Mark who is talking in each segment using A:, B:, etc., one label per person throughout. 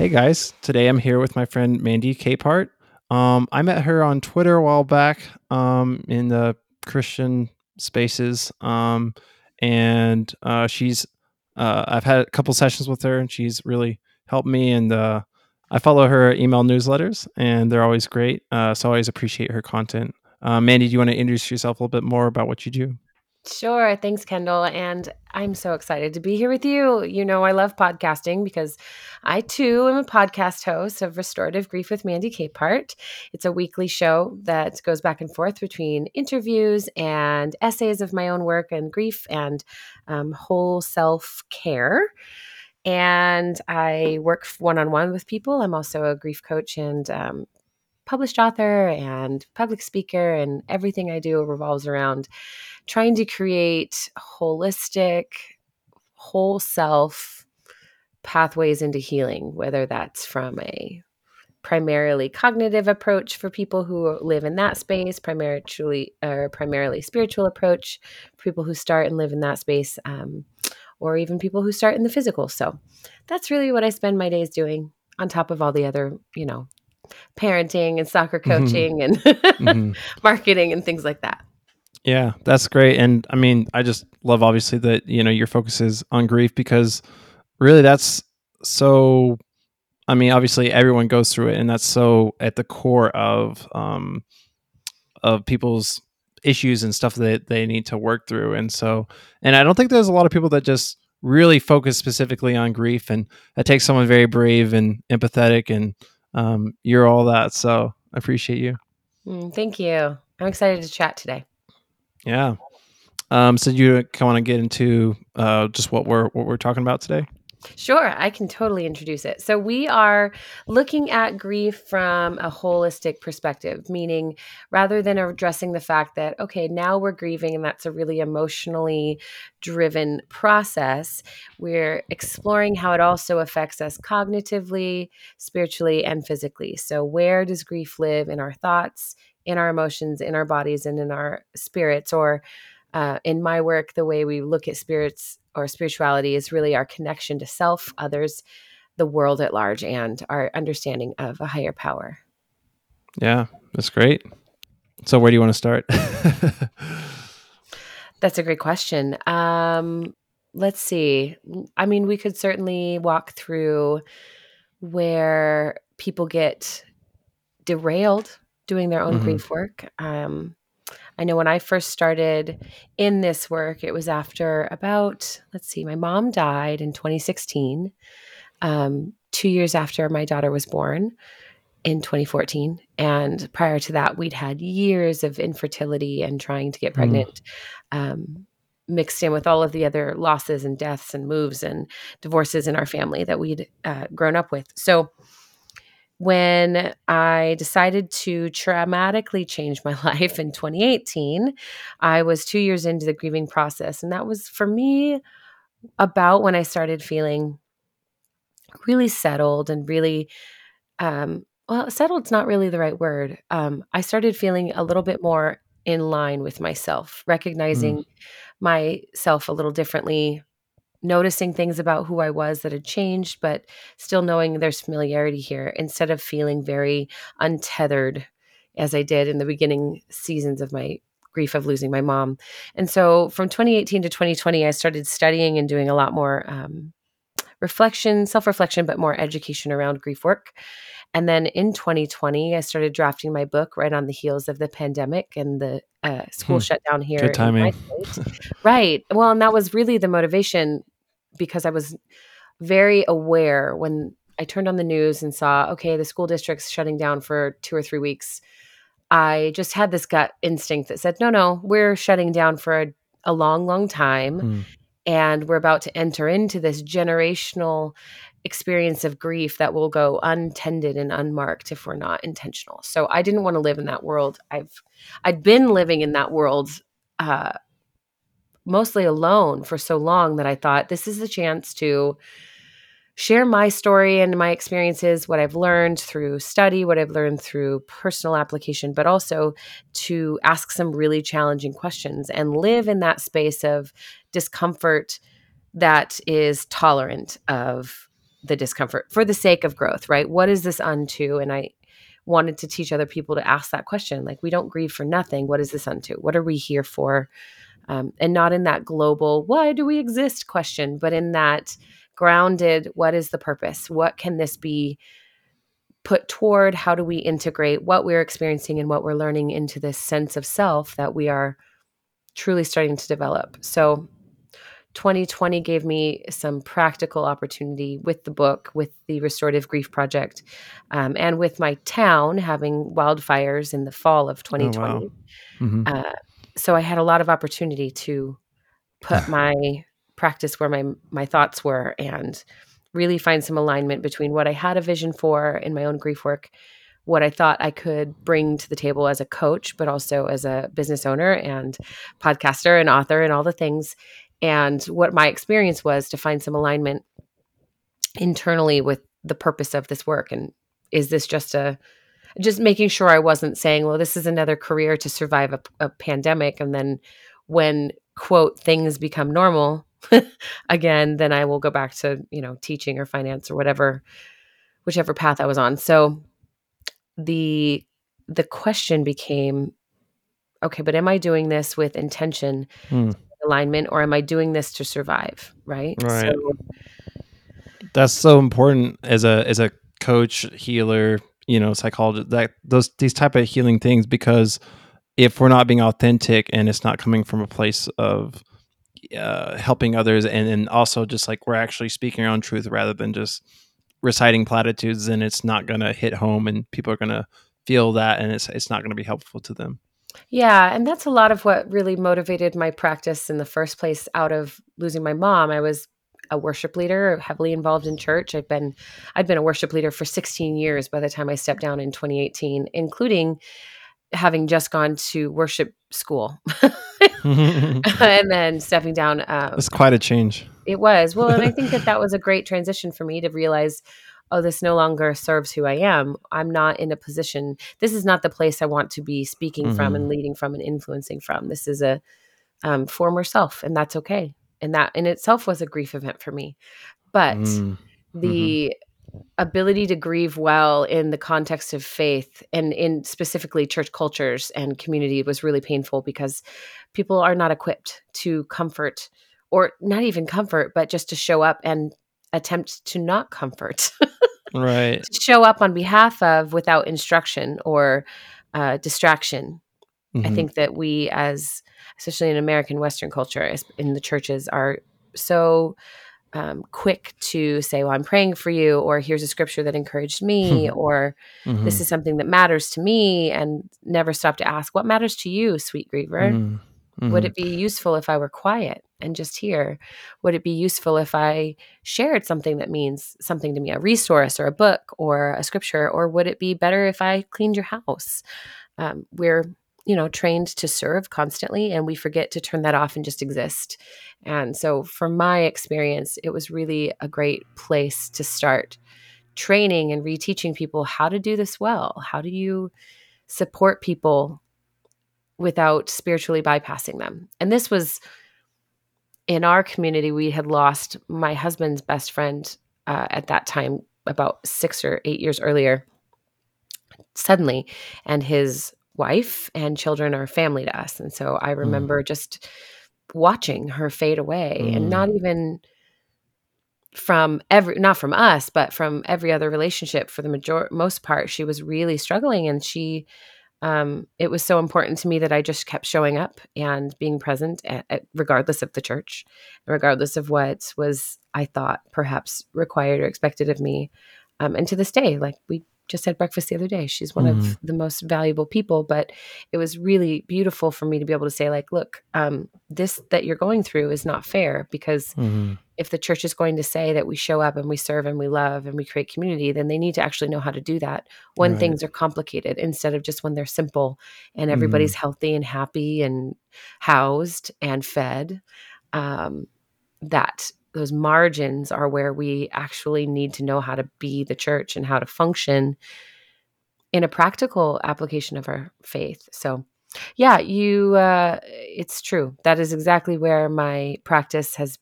A: Hey guys, today I'm here with my friend Mandy Capehart. Um, I met her on Twitter a while back um, in the Christian spaces, um, and uh, she's uh, I've had a couple sessions with her, and she's really helped me. And uh, I follow her email newsletters, and they're always great. Uh, so I always appreciate her content. Uh, Mandy, do you want to introduce yourself a little bit more about what you do?
B: Sure. Thanks, Kendall. And I'm so excited to be here with you. You know, I love podcasting because I too am a podcast host of Restorative Grief with Mandy Capehart. It's a weekly show that goes back and forth between interviews and essays of my own work and grief and um, whole self care. And I work one on one with people. I'm also a grief coach and um, published author and public speaker, and everything I do revolves around trying to create holistic, whole self pathways into healing, whether that's from a primarily cognitive approach for people who live in that space, primarily or primarily spiritual approach for people who start and live in that space, um, or even people who start in the physical. So that's really what I spend my days doing, on top of all the other, you know, parenting and soccer mm-hmm. coaching mm-hmm. and mm-hmm. marketing and things like that.
A: Yeah, that's great. And I mean, I just love obviously that, you know, your focus is on grief because really that's so I mean, obviously everyone goes through it and that's so at the core of um of people's issues and stuff that they need to work through. And so and I don't think there's a lot of people that just really focus specifically on grief and it takes someone very brave and empathetic and um, you're all that. So I appreciate you.
B: Mm, thank you. I'm excited to chat today.
A: Yeah. Um, so you want to get into uh, just what we're what we're talking about today?
B: Sure, I can totally introduce it. So, we are looking at grief from a holistic perspective, meaning rather than addressing the fact that, okay, now we're grieving and that's a really emotionally driven process, we're exploring how it also affects us cognitively, spiritually, and physically. So, where does grief live in our thoughts, in our emotions, in our bodies, and in our spirits? Or uh, in my work, the way we look at spirits or spirituality is really our connection to self, others, the world at large, and our understanding of a higher power.
A: Yeah, that's great. So, where do you want to start?
B: that's a great question. Um, let's see. I mean, we could certainly walk through where people get derailed doing their own mm-hmm. grief work. Um, I know when I first started in this work, it was after about, let's see, my mom died in 2016, um, two years after my daughter was born in 2014. And prior to that, we'd had years of infertility and trying to get mm. pregnant. Mm. Um, mixed in with all of the other losses and deaths and moves and divorces in our family that we'd uh, grown up with. So when I decided to traumatically change my life in 2018, I was two years into the grieving process. And that was for me about when I started feeling really settled and really, um, well, settled's not really the right word. Um, I started feeling a little bit more in line with myself, recognizing mm. myself a little differently, noticing things about who I was that had changed, but still knowing there's familiarity here instead of feeling very untethered as I did in the beginning seasons of my grief of losing my mom. And so from 2018 to 2020, I started studying and doing a lot more um, reflection, self reflection, but more education around grief work. And then in 2020, I started drafting my book right on the heels of the pandemic and the uh, school hmm. shutdown here.
A: Good timing.
B: right. Well, and that was really the motivation because I was very aware when I turned on the news and saw, okay, the school district's shutting down for two or three weeks. I just had this gut instinct that said, no, no, we're shutting down for a, a long, long time. Mm. And we're about to enter into this generational experience of grief that will go untended and unmarked if we're not intentional. So I didn't want to live in that world. I've I'd been living in that world uh, mostly alone for so long that I thought this is the chance to share my story and my experiences, what I've learned through study, what I've learned through personal application, but also to ask some really challenging questions and live in that space of discomfort that is tolerant of the discomfort for the sake of growth, right? What is this unto? And I wanted to teach other people to ask that question. Like, we don't grieve for nothing. What is this unto? What are we here for? Um, and not in that global, why do we exist question, but in that grounded, what is the purpose? What can this be put toward? How do we integrate what we're experiencing and what we're learning into this sense of self that we are truly starting to develop? So, 2020 gave me some practical opportunity with the book, with the Restorative Grief Project, um, and with my town having wildfires in the fall of 2020. Oh, wow. mm-hmm. uh, so I had a lot of opportunity to put my practice where my my thoughts were and really find some alignment between what I had a vision for in my own grief work, what I thought I could bring to the table as a coach, but also as a business owner and podcaster and author and all the things, and what my experience was to find some alignment internally with the purpose of this work. And is this just a just making sure I wasn't saying, well, this is another career to survive a, a pandemic. And then when, quote, things become normal again, then I will go back to, you know, teaching or finance or whatever, whichever path I was on. So the, the question became, okay, but am I doing this with intention, hmm. alignment, or am I doing this to survive? Right.
A: Right. So, That's so important as a, as a coach, healer, you know psychologist that those these type of healing things because if we're not being authentic and it's not coming from a place of uh, helping others and then also just like we're actually speaking our own truth rather than just reciting platitudes then it's not going to hit home and people are going to feel that and it's it's not going to be helpful to them.
B: Yeah and that's a lot of what really motivated my practice in the first place out of losing my mom. I was a worship leader, heavily involved in church. I've been I'd been a worship leader for 16 years by the time I stepped down in 2018, including having just gone to worship school and then stepping down.
A: Um, it's quite a change.
B: It was well, and I think that that was a great transition for me to realize. Oh, this no longer serves who I am. I'm not in a position. This is not the place I want to be speaking mm-hmm. from and leading from and influencing from. This is a um, former self, and that's okay and that in itself was a grief event for me but mm. the mm-hmm. ability to grieve well in the context of faith and in specifically church cultures and community was really painful because people are not equipped to comfort or not even comfort but just to show up and attempt to not comfort
A: right
B: to show up on behalf of without instruction or uh, distraction mm-hmm. i think that we as especially in American Western culture, in the churches, are so um, quick to say, "Well, I'm praying for you," or "Here's a scripture that encouraged me," or mm-hmm. "This is something that matters to me," and never stop to ask, "What matters to you, sweet griever?" Mm-hmm. Would it be useful if I were quiet and just here? Would it be useful if I shared something that means something to me, a resource or a book or a scripture? Or would it be better if I cleaned your house? Um, we're you know trained to serve constantly and we forget to turn that off and just exist. And so from my experience it was really a great place to start training and reteaching people how to do this well. How do you support people without spiritually bypassing them? And this was in our community we had lost my husband's best friend uh, at that time about six or eight years earlier suddenly and his wife and children are family to us. And so I mm. remember mm. just watching her fade away mm. and not mm. even from every not from us but from every other relationship for the major most part she was really struggling and she um, it was so important to me that I just kept showing up and being present at, at, regardless of the church, regardless of what was I thought perhaps required or expected of me. Um, and to this day, like we just had breakfast the other day. She's one mm. of mm-hmm. the most valuable people, but it was really beautiful for me to be able to say, like, look, um, this that you're going through is not fair because mm. if the church is going to say that we show up and we serve and we love and we create community, then they need to actually know how to do that when right. things are complicated instead of just when they're simple and everybody's mm. healthy and happy and housed and fed. Um, that those margins are where we actually need to know how to be the church and how to function in a practical application of our faith. So, yeah, you uh it's true. That is exactly where my practice has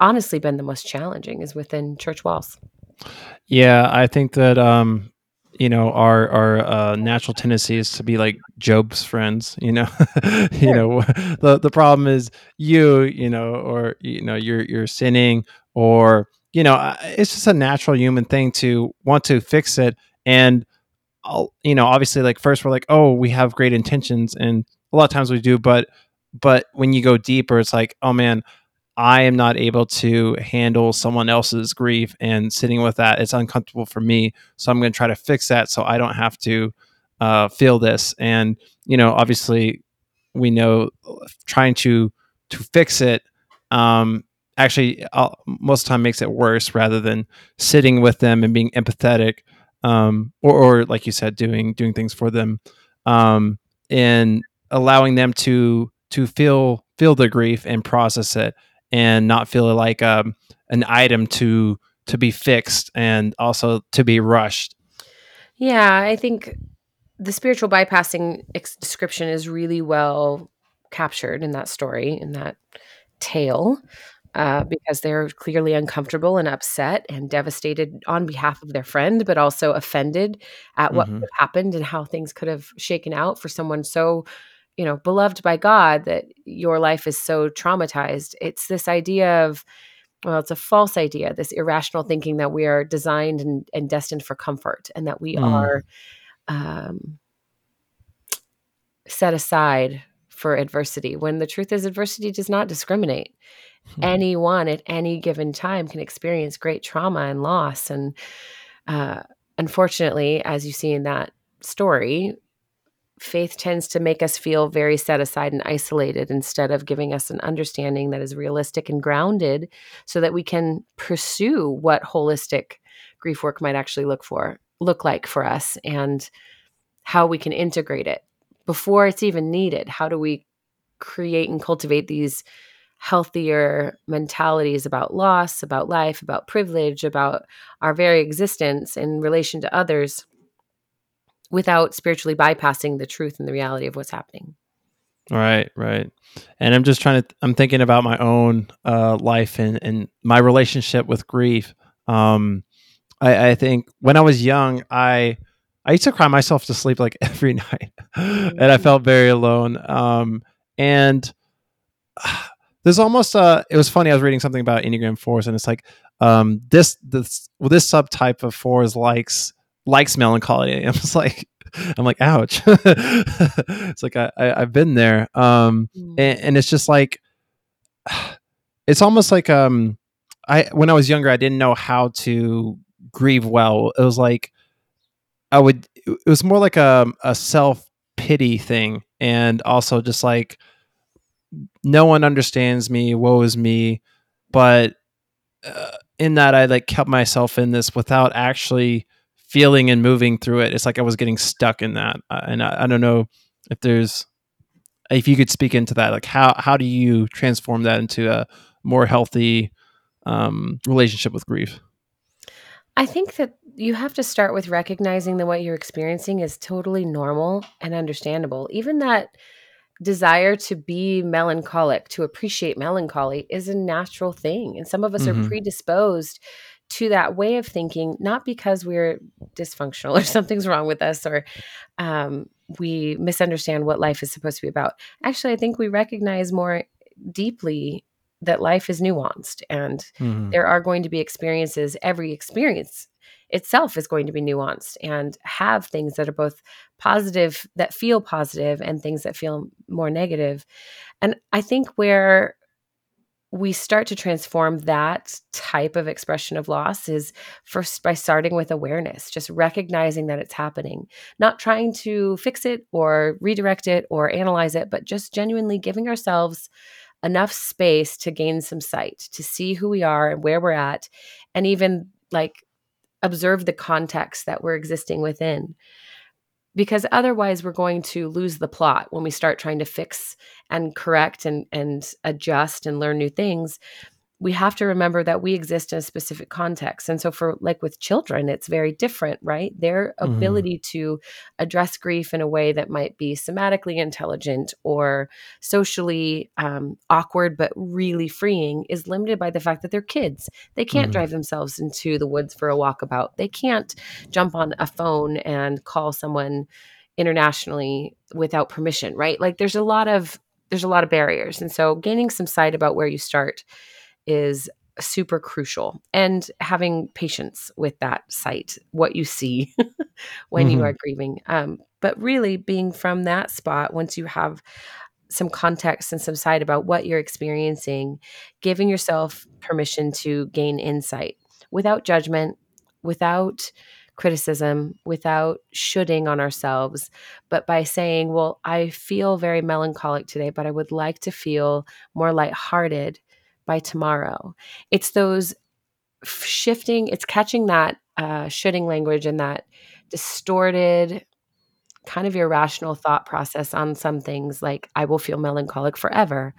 B: honestly been the most challenging is within church walls.
A: Yeah, I think that um, you know our our uh, natural tendency is to be like Job's friends. You know, you know the the problem is you, you know, or you know you're you're sinning, or you know it's just a natural human thing to want to fix it, and I'll, you know obviously like first we're like oh we have great intentions, and a lot of times we do, but but when you go deeper, it's like oh man I am not able to handle someone else's grief and sitting with that. It's uncomfortable for me. So I'm going to try to fix that so I don't have to uh, feel this. And, you know, obviously we know trying to, to fix it, um, actually I'll, uh, most of the time makes it worse rather than sitting with them and being empathetic. Um, or, or like you said, doing, doing things for them, um, and allowing them to, to feel, feel the grief and process it and not feel like um, an item to to be fixed and also to be rushed.
B: Yeah, I think the spiritual bypassing ex- description is really well captured in that story in that tale uh, because they're clearly uncomfortable and upset and devastated on behalf of their friend, but also offended at what mm-hmm. happened and how things could have shaken out for someone so you know beloved by god that your life is so traumatized it's this idea of well it's a false idea this irrational thinking that we are designed and, and destined for comfort and that we mm. are um, set aside for adversity when the truth is adversity does not discriminate hmm. anyone at any given time can experience great trauma and loss and uh, unfortunately as you see in that story faith tends to make us feel very set aside and isolated instead of giving us an understanding that is realistic and grounded so that we can pursue what holistic grief work might actually look for look like for us and how we can integrate it. Before it's even needed how do we create and cultivate these healthier mentalities about loss about life about privilege about our very existence in relation to others without spiritually bypassing the truth and the reality of what's happening.
A: Right, right. And I'm just trying to, I'm thinking about my own uh, life and, and my relationship with grief. Um, I, I think when I was young, I, I used to cry myself to sleep like every night and I felt very alone. Um, and uh, there's almost a, it was funny. I was reading something about Enneagram fours and it's like, um, this, this, well, this subtype of fours likes, likes melancholy. I'm just like, I'm like, ouch. it's like I, I have been there. Um, mm. and, and, it's just like, it's almost like um, I when I was younger, I didn't know how to grieve well. It was like I would. It was more like a a self pity thing, and also just like no one understands me. Woe is me. But uh, in that, I like kept myself in this without actually feeling and moving through it. It's like I was getting stuck in that, uh, and I, I, don't know if there's if you could speak into that. Like how how do you transform that into a more healthy um, relationship with grief?
B: I think that you have to start with recognizing that what you're experiencing is totally normal and understandable. Even that desire to be melancholic, to appreciate melancholy, is a natural thing. And some of us mm-hmm. are predisposed to that way of thinking, not because we're dysfunctional or something's wrong with us or um, we misunderstand what life is supposed to be about. Actually, I think we recognize more deeply that life is nuanced and mm-hmm. there are going to be experiences, every experience itself is going to be nuanced and have things that are both positive, that feel positive, and things that feel more negative. And I think where we start to transform that type of expression of loss is first by starting with awareness, just recognizing that it's happening, not trying to fix it or redirect it or analyze it, but just genuinely giving ourselves enough space to gain some sight, to see who we are and where we're at, and even like observe the context that we're existing within because otherwise we're going to lose the plot when we start trying to fix and correct and and adjust and learn new things we have to remember that we exist in a specific context. And so, for like with children, it's very different, right? Their
A: Mhm.
B: ability to address grief in a way that might be somatically intelligent or socially um, awkward, but really freeing is limited by the fact that they're kids. They can't
A: Mhm.
B: drive themselves into the woods for a walkabout, they can't jump on a phone and call someone internationally without permission, right? Like, there's a lot of there's a lot of barriers. And so gaining some sight about where you start is super crucial and having patience with that sight, what you see when you
A: Mhm.
B: are grieving. Um, but really being from that spot, once you have some context and some sight about what you're experiencing, giving yourself permission to gain insight without judgment, without criticism, without shoulding on ourselves, but by saying, Well, I feel very melancholic today, but I would like to feel more lighthearted by tomorrow. It's those shifting, it's catching that uh, shoulding language and that distorted, kind of irrational thought process on some things like I will feel melancholic forever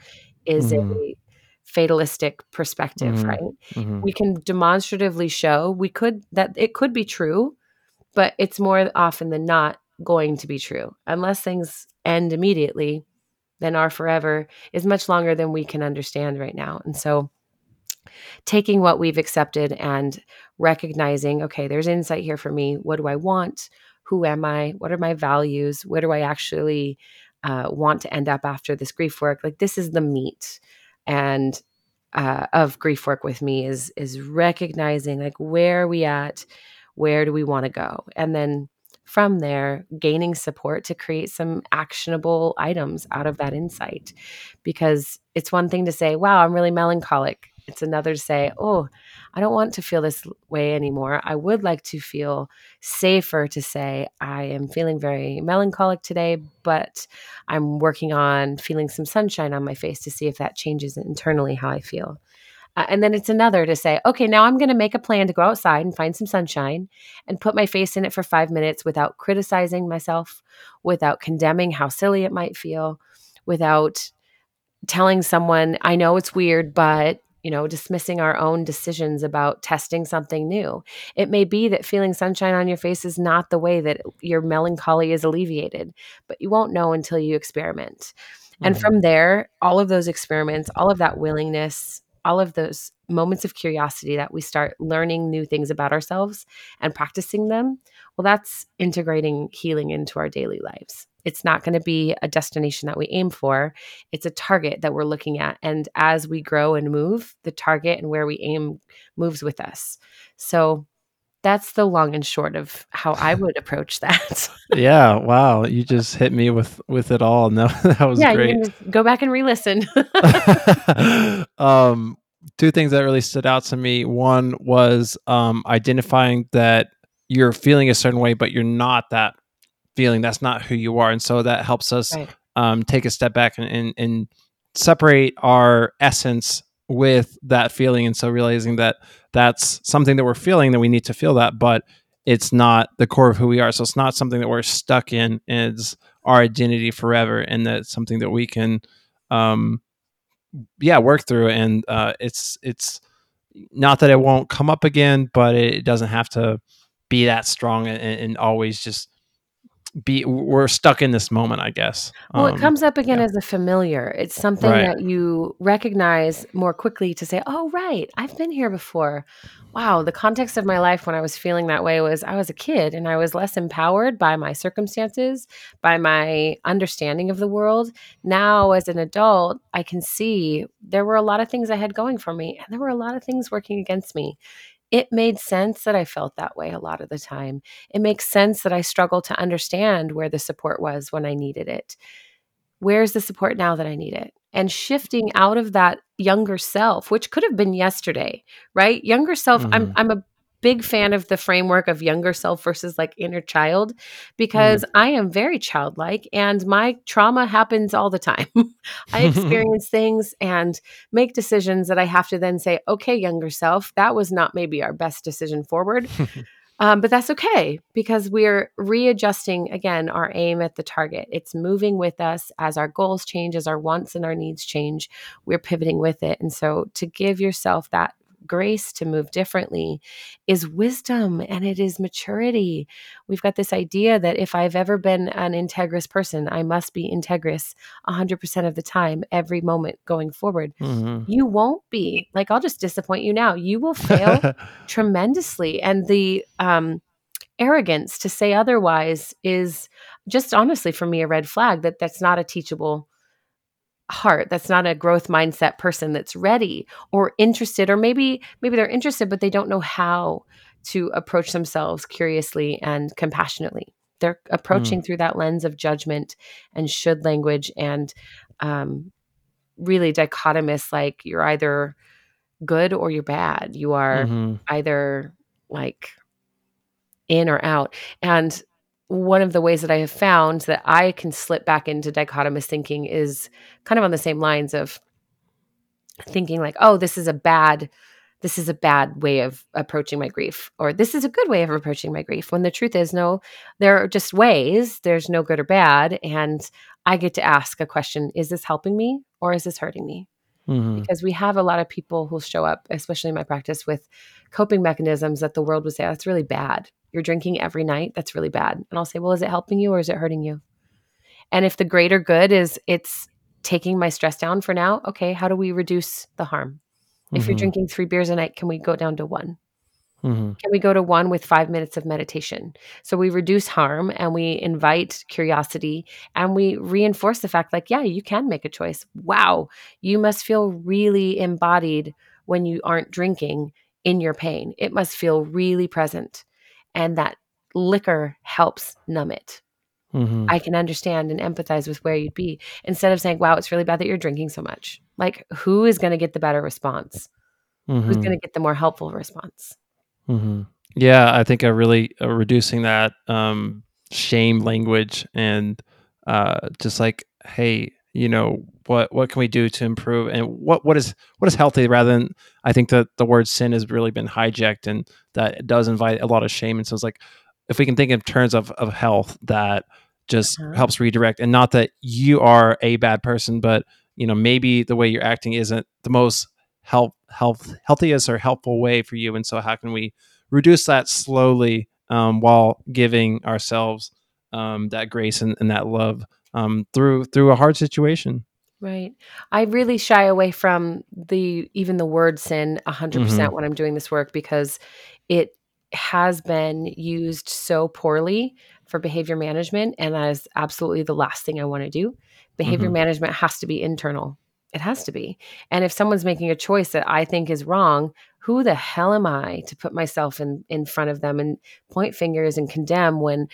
B: is
A: Mhm.
B: a fatalistic perspective,
A: Mhm.
B: right?
A: Mhm.
B: We can demonstratively show we could that it could be true, but it's more often than not going to be true. Unless things end immediately, then our forever is much longer than we can understand right now. And so taking what we've accepted and recognizing, okay, there's insight here for me. What do I want? Who am I? What are my values? Where do I actually uh, want to end up after this grief work? Like this is the meat and uh, of grief work with me is is recognizing like where are we at, where do we want to go, and then from there gaining support to create some actionable items out of that insight. Because it's one thing to say wow i'm really melancholic. It's another to say oh i don't want to feel this way anymore. I would like to feel safer to say i am feeling very melancholic today but i'm working on feeling some sunshine on my face to see if that changes internally how i feel uh, and then it's another to say, okay, now I'm going to make a plan to go outside and find some sunshine and put my face in it for five minutes without criticizing myself, without condemning how silly it might feel, without telling someone, I know it's weird, but you know, dismissing our own decisions about testing something new. It may be that feeling sunshine on your face is not the way that your melancholy is alleviated, but you won't know until you experiment. And
A: Mhm.
B: from there, all of those experiments, all of that willingness, all of those moments of curiosity that we start learning new things about ourselves and practicing them, well, that's integrating healing into our daily lives. It's not going to be a destination that we aim for. It's a target that we're looking at. And as we grow and move, the target and where we aim moves with us. So that's the long and short of how I would approach that.
A: Yeah, wow, you just hit me with with it all. No, that was
B: yeah, you
A: great.
B: go back and re-listen.
A: um, two things that really stood out to me. One was um, identifying that you're feeling a certain way, but you're not that feeling. That's not who you are, and so that helps us
B: right.
A: um, take a step back and, and, and separate our essence with that feeling. And so realizing that that's something that we're feeling, that we need to feel that, but it's not the core of who we are. So it's not something that we're stuck in. It's our identity forever, and that's something that we can, um, yeah, work through. And uh, it's it's not that it won't come up again, but it doesn't have to be that strong and, and always just be we're stuck in this moment i guess
B: Well, it
A: Um,
B: comes up again
A: yeah.
B: as a familiar. It's something
A: Right.
B: that you recognize more quickly to say, "Oh, right, I've been here before." Wow, the context of my life when I was feeling that way was I was a kid and I was less empowered by my circumstances, by my understanding of the world. Now, as an adult, I can see there were a lot of things I had going for me and there were a lot of things working against me. It made sense that I felt that way a lot of the time. It makes sense that I struggle to understand where the support was when I needed it where's the support now that I need it? And shifting out of that younger self, which could have been yesterday, right? Younger self, I'm
A: Mhm.
B: I'm a big fan of the framework of younger self versus like inner child because I am very childlike and my trauma happens all the time. I experience things and make decisions that I have to then say, okay, younger self, that was not maybe our best decision forward. Um, but that's okay because we're readjusting again our aim at the target. It's moving with us as our goals change, as our wants and our needs change. We're pivoting with it. And so to give yourself that grace to move differently is wisdom and it is maturity. We've got this idea that if I've ever been an integrous person, I must be integrous 100% of the time, every moment going forward.
A: Mhm.
B: You won't be. Like, I'll just disappoint you now. You will fail tremendously. And the um, arrogance to say otherwise is just honestly for me a red flag that that's not a teachable heart that's not a growth mindset person that's ready or interested or maybe maybe they're interested but they don't know how to approach themselves curiously and compassionately. They're approaching through that lens of judgment and should language and um, really dichotomous like you're either good or you're bad. You are
A: Mhm.
B: either like in or out. And one of the ways that I have found that I can slip back into dichotomous thinking is kind of on the same lines of thinking like, oh, this is a bad this is a bad way of approaching my grief or this is a good way of approaching my grief when the truth is no there are just ways there's no good or bad and i get to ask a question is this helping me or is this hurting me
A: Mhm.
B: because we have a lot of people who show up especially in my practice with coping mechanisms that the world would say that's really bad you're drinking every night that's really bad. And i'll say well is it helping you or is it hurting you? And if the greater good is it's taking my stress down for now okay how do we reduce the harm? If you're
A: Mhm.
B: drinking three beers a night can we go down to one?
A: Mhm.
B: can we go to one with five minutes of meditation? So we reduce harm and we invite curiosity and we reinforce the fact like yeah you can make a choice. Wow you must feel really embodied when you aren't drinking in your pain. It must feel really present and that liquor helps numb it
A: Mhm.
B: I can understand and empathize with where you'd be instead of saying, wow, it's really bad that you're drinking so much. Like, who is going to get the better response? Who's
A: Mhm.
B: going to get the more helpful response?
A: hmm Yeah, I think uh, really uh, reducing that um, shame language and uh, just like, hey, you know, what what can we do to improve, and what what is what is healthy, rather than I think that the word sin has really been hijacked, and that it does invite a lot of shame. And so it's like, if we can think in terms of of health, that just
B: Uh-huh.
A: helps redirect, and not that you are a bad person, but you know, maybe the way you're acting isn't the most health health healthiest or helpful way for you and so how can we reduce that slowly um, while giving ourselves um, that grace and, and that love um, through through a hard situation
B: Right. I really shy away from the even the word sin 100%
A: Mhm.
B: when I'm doing this work because it has been used so poorly for behavior management and that is absolutely the last thing I want to do. Behavior
A: Mhm.
B: management has to be internal. It has to be. And if someone's making a choice that I think is wrong, who the hell am I to put myself in in front of them and point fingers and condemn when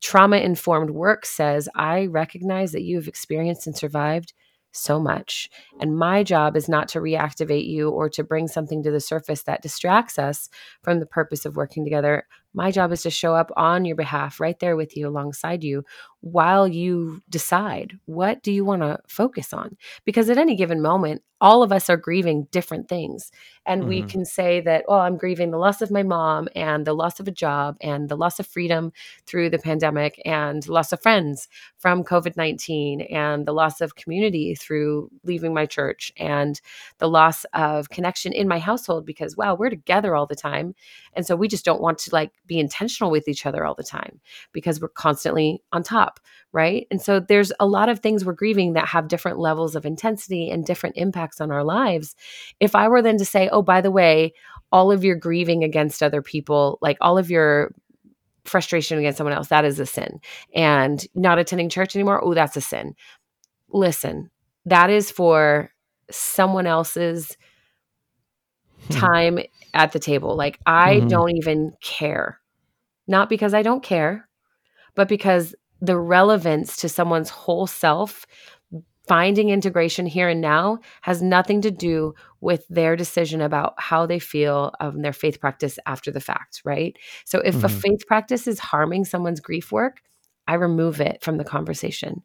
B: trauma informed work says, I recognize that you have experienced and survived so much. And my job is not to reactivate you or to bring something to the surface that distracts us from the purpose of working together. My job is to show up on your behalf, right there with you, alongside you, while you decide what do you want to focus on. Because at any given moment, all of us are grieving different things. And we
A: Mhm.
B: can say that, well, I'm grieving the loss of my mom and the loss of a job and the loss of freedom through the pandemic and loss of friends from COVID 19 and the loss of community through leaving my church and the loss of connection in my household because, wow, we're together all the time. And so we just don't want to like be intentional with each other all the time because we're constantly on top, right? And so there's a lot of things we're grieving that have different levels of intensity and different impacts on our lives. If I were then to say, oh, by the way, all of your grieving against other people, like all of your frustration against someone else, that is a sin. And not attending church anymore, oh, that's a sin. Listen, that is for someone else's time at the table. Like, I
A: Mhm.
B: don't even care. Not because I don't care, but because the relevance to someone's whole self, finding integration here and now has nothing to do with their decision about how they feel of their faith practice after the fact, right? So if a
A: Mhm.
B: faith practice is harming someone's grief work, I remove it from the conversation.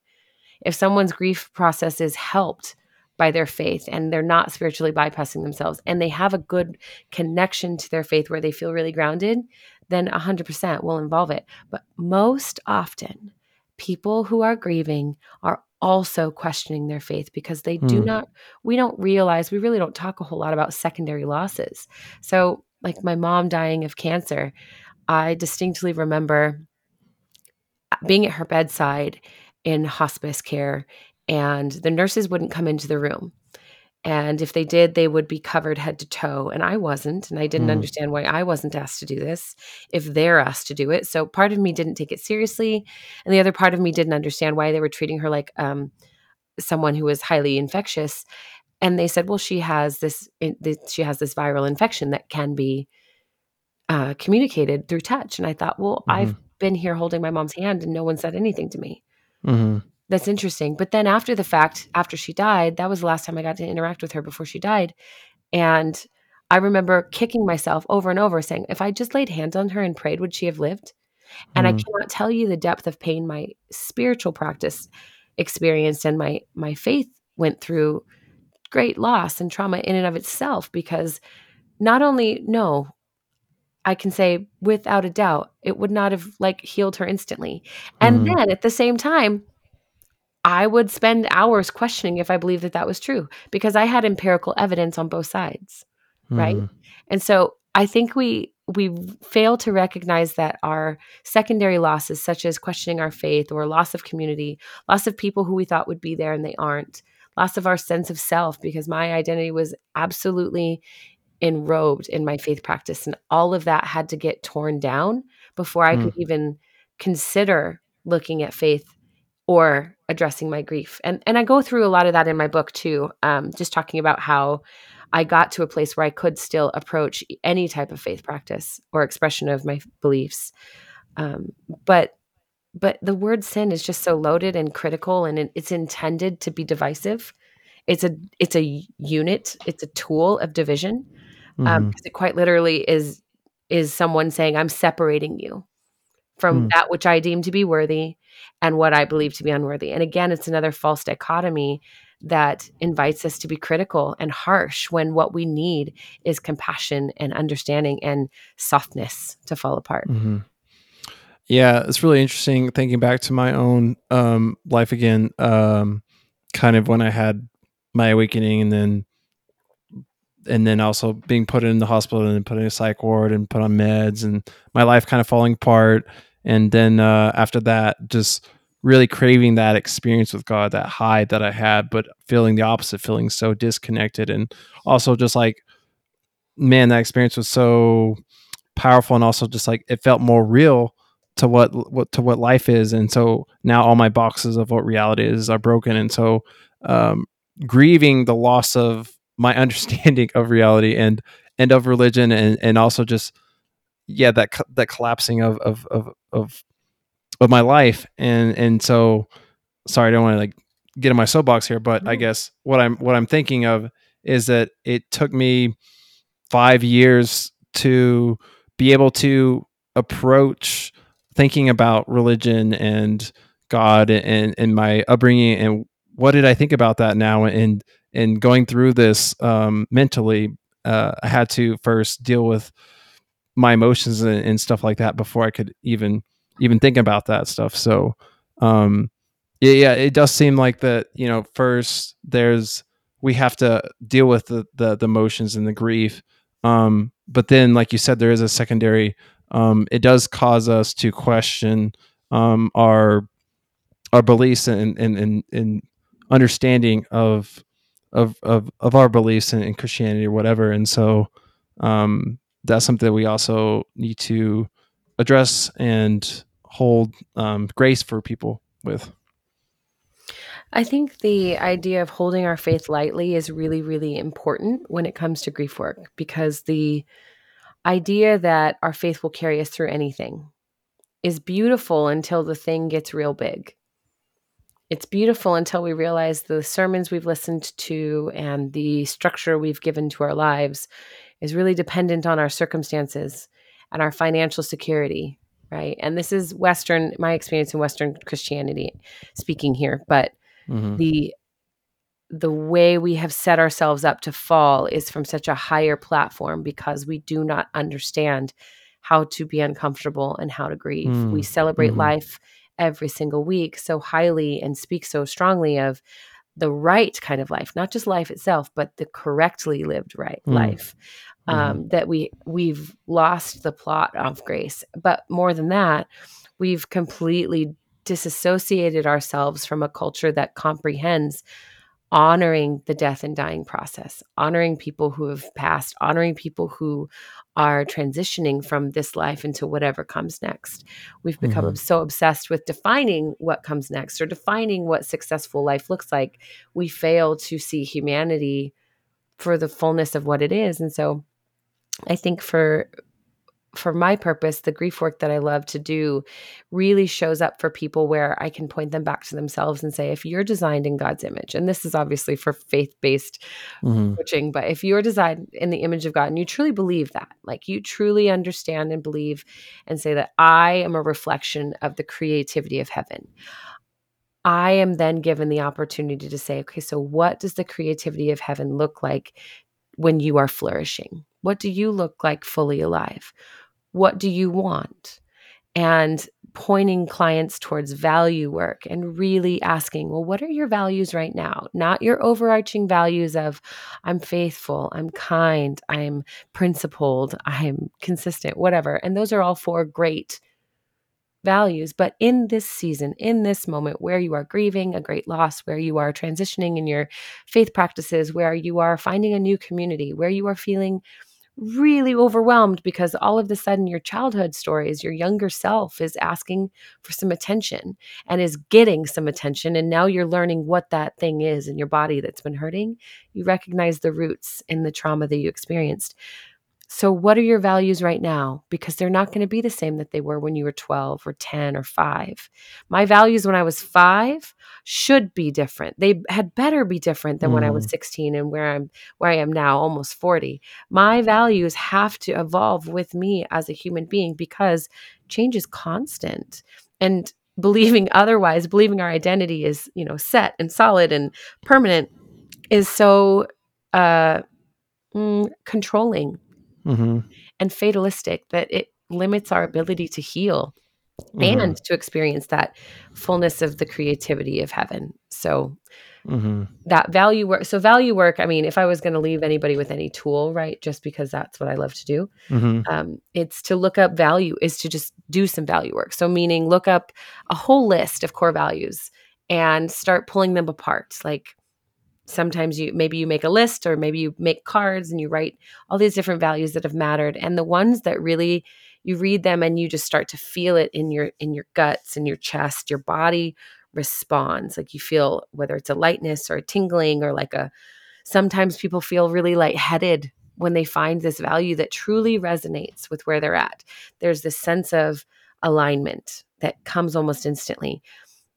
B: If someone's grief process is helped by their faith and they're not spiritually bypassing themselves and they have a good connection to their faith where they feel really grounded, then 100% will involve it. But most often, people who are grieving are also questioning their faith because they do
A: Hmm.
B: not, we don't realize, we really don't talk a whole lot about secondary losses. So, like my mom dying of cancer, I distinctly remember being at her bedside in hospice care, and the nurses wouldn't come into the room. And if they did, they would be covered head to toe. And I wasn't. And I didn't
A: Hmm.
B: understand why I wasn't asked to do this if they're asked to do it. So part of me didn't take it seriously. And the other part of me didn't understand why they were treating her like um, someone who was highly infectious. And they said, well, she has this, she has this viral infection that can be uh, communicated through touch. And I thought, well, I've been here holding my mom's hand and no one said anything to me.
A: hmm
B: That's interesting. But then after the fact, after she died, that was the last time I got to interact with her before she died. And I remember kicking myself over and over saying, if I just laid hands on her and prayed, would she have lived? And I
A: Mhm.
B: cannot tell you the depth of pain my spiritual practice experienced and my my faith went through great loss and trauma in and of itself because not only no I can say without a doubt it would not have like healed her instantly. And
A: Mhm.
B: then at the same time I would spend hours questioning if I believed that that was true because I had empirical evidence on both sides. right?
A: Mhm.
B: And so I think we we fail to recognize that our secondary losses, such as questioning our faith or loss of community, loss of people who we thought would be there and they aren't, loss of our sense of self, because my identity was absolutely enrobed in my faith practice. And all of that had to get torn down before I
A: Mm.
B: could even consider looking at faith or addressing my grief. And and I go through a lot of that in my book too, um, just talking about how I got to a place where I could still approach any type of faith practice or expression of my beliefs. Um, but but the word sin is just so loaded and critical, and it, it's intended to be divisive. It's a it's a unit. It's a tool of division um,
A: Mhm.
B: because it quite literally is is someone saying, "I'm separating you from
A: Mm.
B: that which I deem to be worthy and what I believe to be unworthy." And again, it's another false dichotomy that invites us to be critical and harsh when what we need is compassion and understanding and softness to fall apart.
A: Mhm. Yeah, it's really interesting thinking back to my own um, life again. Um, kind of when I had my awakening, and then and then also being put in the hospital and put in a psych ward and put on meds, and my life kind of falling apart. And then uh, after that, just really craving that experience with God, that high that I had, but feeling the opposite, feeling so disconnected, and also just like, man, that experience was so powerful, and also just like it felt more real to what what to what life is and so now all my boxes of what reality is are broken and so um grieving the loss of my understanding of reality and and of religion and and also just yeah that that collapsing of of of of, of my life. And and so sorry i don't want to like get in my soapbox here but i guess what i'm what i'm thinking of is that it took me five years to be able to approach thinking about religion and God and, and my upbringing and what did I think about that now? And and going through this um, mentally uh, I had to first deal with my emotions and, and stuff like that before I could even even think about that stuff. So um, yeah, yeah it does seem like that you know first there's we have to deal with the the, the emotions and the grief um, but then like you said there is a secondary um, it does cause us to question um, our our beliefs and and, and, and understanding of of of, of our beliefs in, in Christianity or whatever. And so um, that's something that we also need to address and hold um, grace for people with.
B: I think the idea of holding our faith lightly is really, really important when it comes to grief work because the idea that our faith will carry us through anything is beautiful until the thing gets real big. It's beautiful until we realize the sermons we've listened to and the structure we've given to our lives is really dependent on our circumstances and our financial security, right? And this is Western, my experience in Western Christianity speaking here, but
A: Mhm.
B: the the way we have set ourselves up to fall is from such a higher platform because we do not understand how to be uncomfortable and how to grieve.
A: Mm,
B: We celebrate
A: mhm.
B: life every single week so highly and speak so strongly of the right kind of life, not just life itself, but the correctly lived right
A: Mm.
B: life.
A: Mhm.
B: Um, that we we've lost the plot of grace, but more than that, we've completely disassociated ourselves from a culture that comprehends honoring the death and dying process, honoring people who have passed, honoring people who are transitioning from this life into whatever comes next. We've become
A: Mhm.
B: so obsessed with defining what comes next or defining what successful life looks like. We fail to see humanity for the fullness of what it is. And so I think for for my purpose, the grief work that I love to do really shows up for people where I can point them back to themselves and say, if you're designed in God's image, and this is obviously for faith based
A: Mhm.
B: coaching, but if you're designed in the image of God and you truly believe that, like you truly understand and believe and say that I am a reflection of the creativity of heaven. I am then given the opportunity to say, okay, so what does the creativity of heaven look like when you are flourishing? What do you look like fully alive? What do you want? And pointing clients towards value work and really asking, well, what are your values right now? Not your overarching values of I'm faithful, I'm kind, I'm principled, I'm consistent, whatever. And those are all four great values. But in this season, in this moment where you are grieving a great loss, where you are transitioning in your faith practices, where you are finding a new community, where you are feeling really overwhelmed because all of a sudden your childhood stories, your younger self is asking for some attention and is getting some attention. And now you're learning what that thing is in your body that's been hurting. You recognize the roots in the trauma that you experienced. So, what are your values right now? Because they're not going to be the same that they were when you were 12 or 10 or 5. My values when I was 5 should be different. They had better be different than when I was
A: Mhm.
B: 16 and where I'm where I am now almost 40. My values have to evolve with me as a human being because change is constant. And believing otherwise, believing our identity is, you know, set and solid and permanent is so uh mm, controlling
A: Mhm.
B: and fatalistic that it limits our ability to heal
A: Mhm.
B: and to experience that fullness of the creativity of heaven. So
A: Mhm.
B: that value work so value work, I mean, if I was going to leave anybody with any tool, right, just because that's what I love to do,
A: Mhm.
B: um, it's to look up value is to just do some value work. So meaning look up a whole list of core values and start pulling them apart. Like sometimes you maybe you make a list or maybe you make cards and you write all these different values that have mattered. And the ones that really you read them and you just start to feel it in your in your guts in your chest your body responds. Like you feel whether it's a lightness or a tingling or like a sometimes people feel really lightheaded when they find this value that truly resonates with where they're at. There's this sense of alignment that comes almost instantly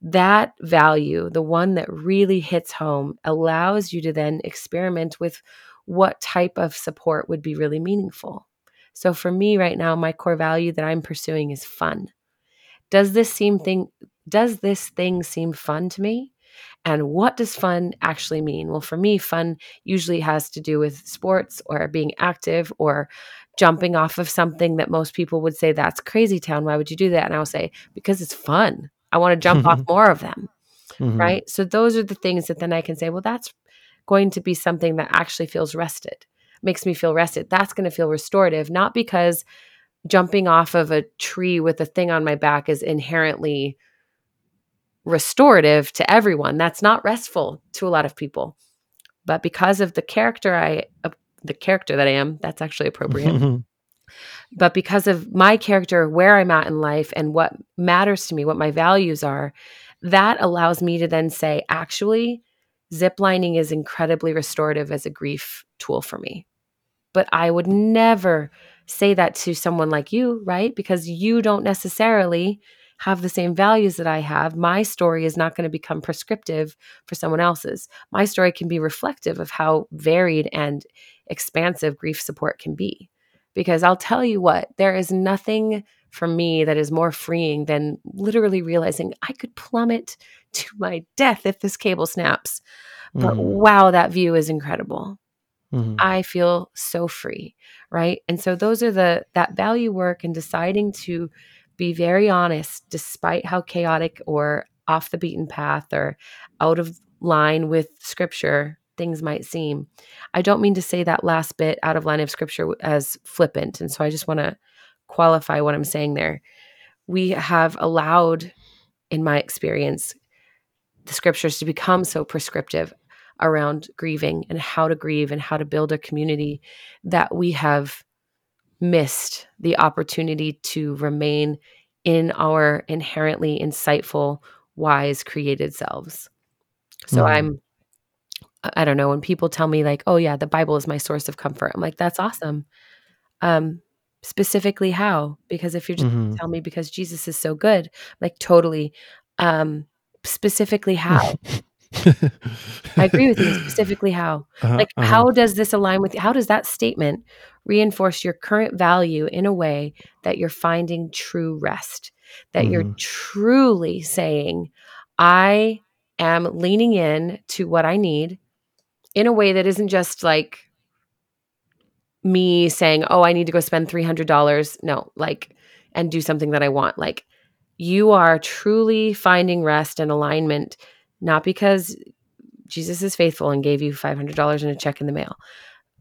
B: that value, the one that really hits home, allows you to then experiment with what type of support would be really meaningful. So for me right now, my core value that I'm pursuing is fun. Does this seem oh. thing does this thing seem fun to me? And what does fun actually mean? Well, for me, fun usually has to do with sports or being active or jumping off of something that most people would say that's crazy town. Why would you do that? And I'll say, because it's fun. I want to jump off more of them.
A: Mhm.
B: Right. So those are the things that then I can say, well, that's going to be something that actually feels rested, makes me feel rested. That's going to feel restorative, not because jumping off of a tree with a thing on my back is inherently restorative to everyone. That's not restful to a lot of people. But because of the character I, uh, the character that I am, that's actually appropriate. But because of my character, where I'm at in life, and what matters to me, what my values are, that allows me to then say, actually, ziplining is incredibly restorative as a grief tool for me. But I would never say that to someone like you, right? Because you don't necessarily have the same values that I have. My story is not going to become prescriptive for someone else's. My story can be reflective of how varied and expansive grief support can be. Because I'll tell you what, there is nothing for me that is more freeing than literally realizing I could plummet to my death if this cable snaps. But
A: Mhm.
B: wow, that view is incredible.
A: Mhm.
B: I feel so free, right? And so those are the that value work and deciding to be very honest despite how chaotic or off the beaten path or out of line with scripture things might seem. I don't mean to say that last bit out of line of scripture as flippant, and so I just want to qualify what I'm saying there. We have allowed in my experience the scriptures to become so prescriptive around grieving and how to grieve and how to build a community that we have missed the opportunity to remain in our inherently insightful, wise, created selves. So
A: Mhm.
B: I'm, I don't know, when people tell me, like, oh, yeah, the Bible is my source of comfort, I'm like, that's awesome. Um, specifically, how? Because if you're just
A: Mhm.
B: tell me because Jesus is so good, like, totally. Um, specifically, how? I agree with you. Specifically, how?
A: Uh-huh,
B: Like,
A: uh-huh.
B: how does this align with how does that statement reinforce your current value in a way that you're finding true rest? That you're
A: Mhm.
B: truly saying, I am leaning in to what I need in a way that isn't just like me saying, Oh, I need to go spend $300. No, like, and do something that I want. Like, you are truly finding rest and alignment, not because Jesus is faithful and gave you $500 in a check in the mail,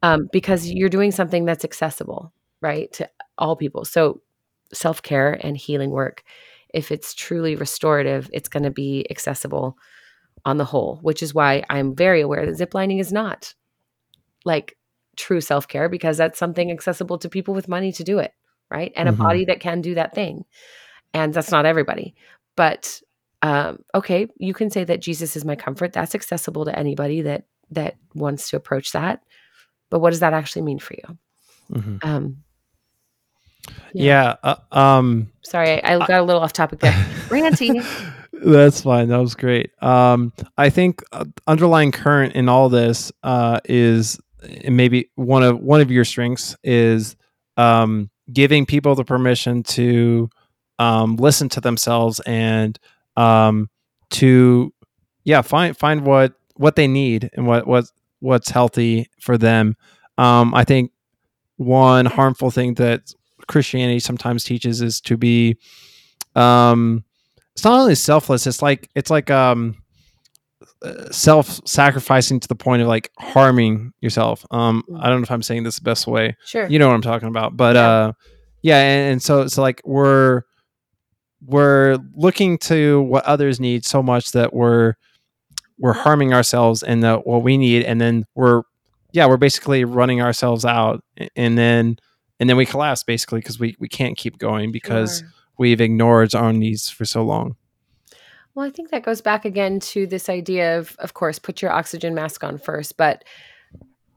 B: um, because you're doing something that's accessible, right, to all people. So, self care and healing work, if it's truly restorative, it's going to be accessible on the whole, which is why I'm very aware that ziplining is not like true self care because that's something accessible to people with money to do it, right? And
A: Mhm.
B: a body that can do that thing. And that's not everybody. But um, okay, you can say that Jesus is my comfort. That's accessible to anybody that that wants to approach that. But what does that actually mean for you?
A: Mhm.
B: Um,
A: Yeah. uh, um,
B: sorry, I, I got a little off topic there. Ranty.
A: That's fine. That was great. Um, I think uh, underlying current in all this uh, is maybe one of one of your strengths is um, giving people the permission to um, listen to themselves and um, to yeah find find what what they need and what what what's healthy for them. Um, I think one harmful thing that Christianity sometimes teaches is to be um it's not only selfless it's like it's like um uh, self-sacrificing to the point of like harming yourself um
B: Mm.
A: i don't know if i'm saying this the best way
B: Sure.
A: you know what i'm talking about but
B: Yeah.
A: uh yeah and, and so it's like we're we're looking to what others need so much that we're we're harming ourselves and the what we need and then we're yeah we're basically running ourselves out and then and then we collapse basically because we we can't keep going because
B: Sure.
A: We've ignored our needs for so long
B: Well, I think that goes back again to this idea of, of course, put your oxygen mask on first. But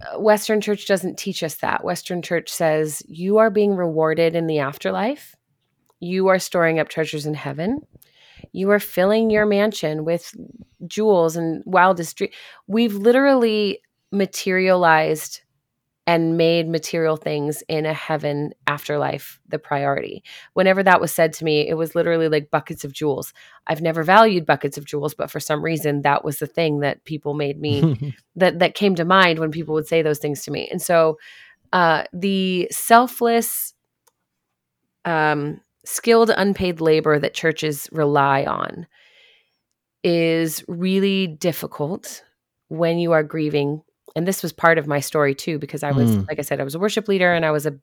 B: uh, Western church doesn't teach us that. Western church says you are being rewarded in the afterlife, you are storing up treasures in heaven, you are filling your mansion with jewels and wildest dreams. We've literally materialized and made material things in a heaven afterlife the priority. Whenever that was said to me, it was literally like buckets of jewels. I've never valued buckets of jewels, but for some reason that was the thing that people made me that that came to mind when people would say those things to me. And so uh the selfless um skilled unpaid labor that churches rely on is really difficult when you are grieving and this was part of my story too because i was
A: Mm.
B: like i said i was a worship leader and i was a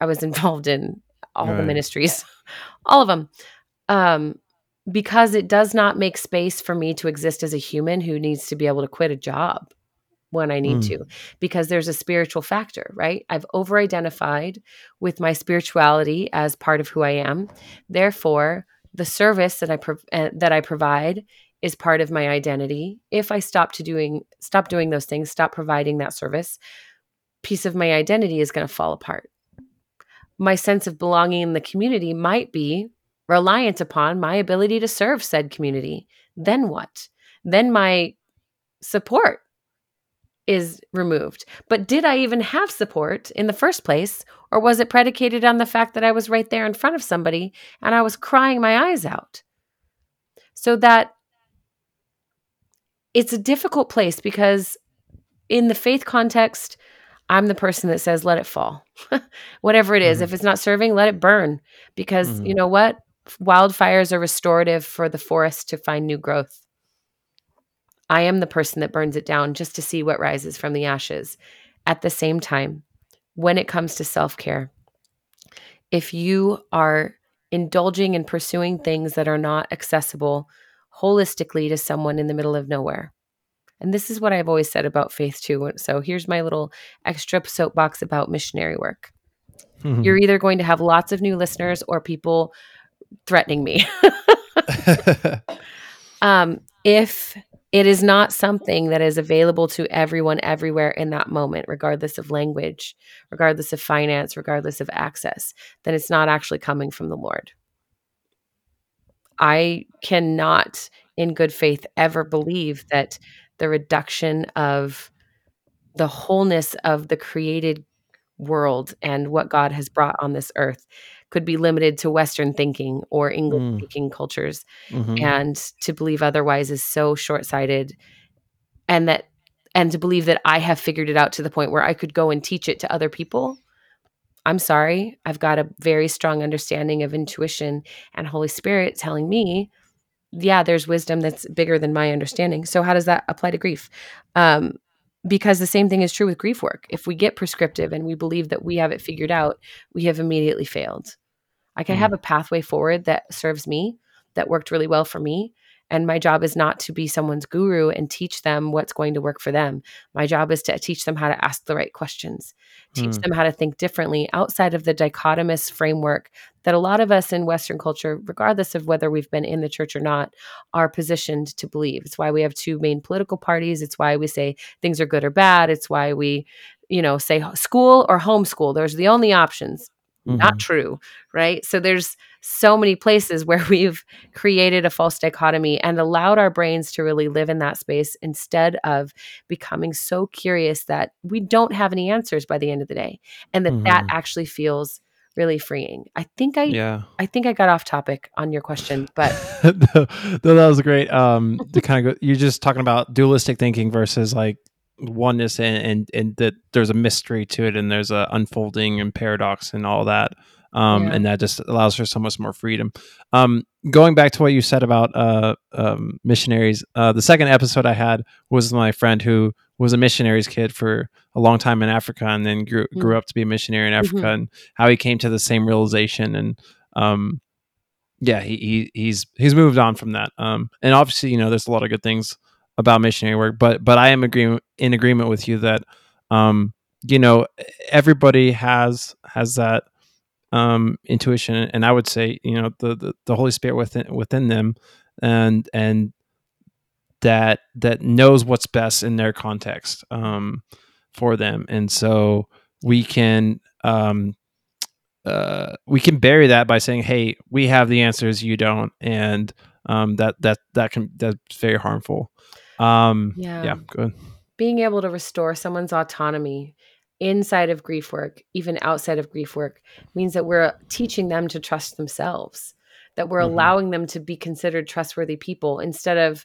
B: i was involved in all the ministries all of them um because it does not make space for me to exist as a human who needs to be able to quit a job when i need
A: Mm.
B: to because there's a spiritual factor right i've over identified with my spirituality as part of who i am therefore the service that i prov- uh, that i provide is part of my identity. If i stop to doing stop doing those things stop providing that service piece of my identity is going to fall apart. My sense of belonging in the community might be reliant upon my ability to serve said community. Then what? Then my support is removed. But did i even have support in the first place or was it predicated on the fact that i was right there in front of somebody and i was crying my eyes out? So that it's a difficult place because in the faith context I'm the person that says, let it fall. Whatever it is,
A: Mhm.
B: if it's not serving, let it burn. Because you
A: Mhm.
B: know what? Wildfires are restorative for the forest to find new growth. I am the person that burns it down just to see what rises from the ashes. At the same time, when it comes to self care, if you are indulging and pursuing things that are not accessible holistically to someone in the middle of nowhere, and this is what I've always said about faith too. So here's my little extra soapbox about missionary work.
A: Mhm.
B: You're either going to have lots of new listeners or people threatening me. um, if it is not something that is available to everyone everywhere in that moment, regardless of language, regardless of finance, regardless of access, then it's not actually coming from the Lord. I cannot, in good faith, ever believe that the reduction of the wholeness of the created world and what God has brought on this earth could be limited to Western thinking or English
A: Mm.
B: speaking cultures.
A: Mhm.
B: And to believe otherwise is so short sighted. And that, and to believe that I have figured it out to the point where I could go and teach it to other people. I'm sorry. I've got a very strong understanding of intuition and Holy Spirit telling me, yeah, there's wisdom that's bigger than my understanding. So, how does that apply to grief? Um, because the same thing is true with grief work. If we get prescriptive and we believe that we have it figured out, we have immediately failed. I can
A: Mm.
B: have a pathway forward that serves me, that worked really well for me. And my job is not to be someone's guru and teach them what's going to work for them. My job is to teach them how to ask the right questions, teach
A: Mm.
B: them how to think differently outside of the dichotomous framework that a lot of us in Western culture, regardless of whether we've been in the church or not, are positioned to believe. It's why we have two main political parties. It's why we say things are good or bad. It's why we, you know, say school or homeschool. Those are the only options. Not
A: Mhm.
B: true, right? So there's so many places where we've created a false dichotomy and allowed our brains to really live in that space instead of becoming so curious that we don't have any answers by the end of the day and that that
A: Mhm.
B: actually feels really freeing. I think I
A: Yeah.
B: I think I got off topic on your question, but
A: no, no, that was great. Um, to kind of go, you're just talking about dualistic thinking versus like oneness, and, and and that there's a mystery to it, and there's a unfolding and paradox and all that. Um,
B: Yeah.
A: and that just allows for so much more freedom. Um, going back to what you said about uh, um, missionaries, uh, the second episode I had was my friend who was a missionary's kid for a long time in Africa, and then grew grew up to be a missionary in Africa,
B: Mhm.
A: and how he came to the same realization and um, yeah, he, he he's he's moved on from that. Um, and obviously, you know, there's a lot of good things about missionary work, but but I am agree in agreement with you that um, you know, everybody has has that um intuition and I would say, you know, the the, the Holy Spirit within within them and and that that knows what's best in their context um for them. And so we can um uh, we can bury that by saying, "Hey, we have the answers, you don't," and um, that that that can that's very harmful. Um,
B: Yeah.
A: yeah, good.
B: being able to restore someone's autonomy inside of grief work, even outside of grief work, means that we're teaching them to trust themselves, that we're
A: Mhm.
B: allowing them to be considered trustworthy people instead of,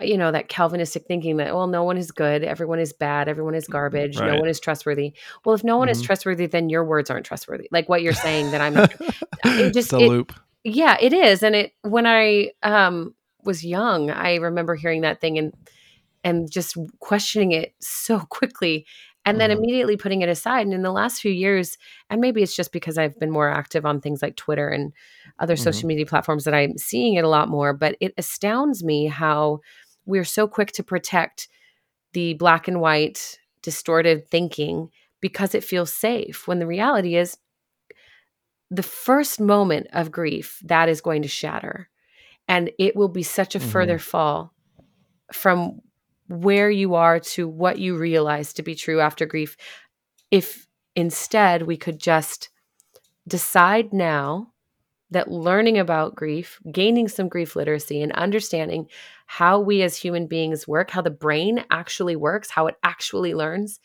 B: you know, that Calvinistic thinking that, well, no one is good, everyone is bad, everyone is garbage, no one is trustworthy. Well, if no one is
A: Mhm.
B: trustworthy, then your words aren't trustworthy. Like what you're saying that I'm it just- it-
A: loop.
B: yeah, it is. And it when I um was young, I remember hearing that thing and and just questioning it so quickly and then
A: Mhm.
B: immediately putting it aside. And in the last few years, and maybe it's just because I've been more active on things like Twitter and other social
A: Mhm.
B: media platforms that I'm seeing it a lot more, but it astounds me how we're so quick to protect the black and white distorted thinking because it feels safe when the reality is the first moment of grief that is going to shatter and it will be such a further
A: Mhm.
B: fall from where you are to what you realize to be true after grief if instead we could just decide now that learning about grief gaining some grief literacy and understanding how we as human beings work how the brain actually works how it actually learns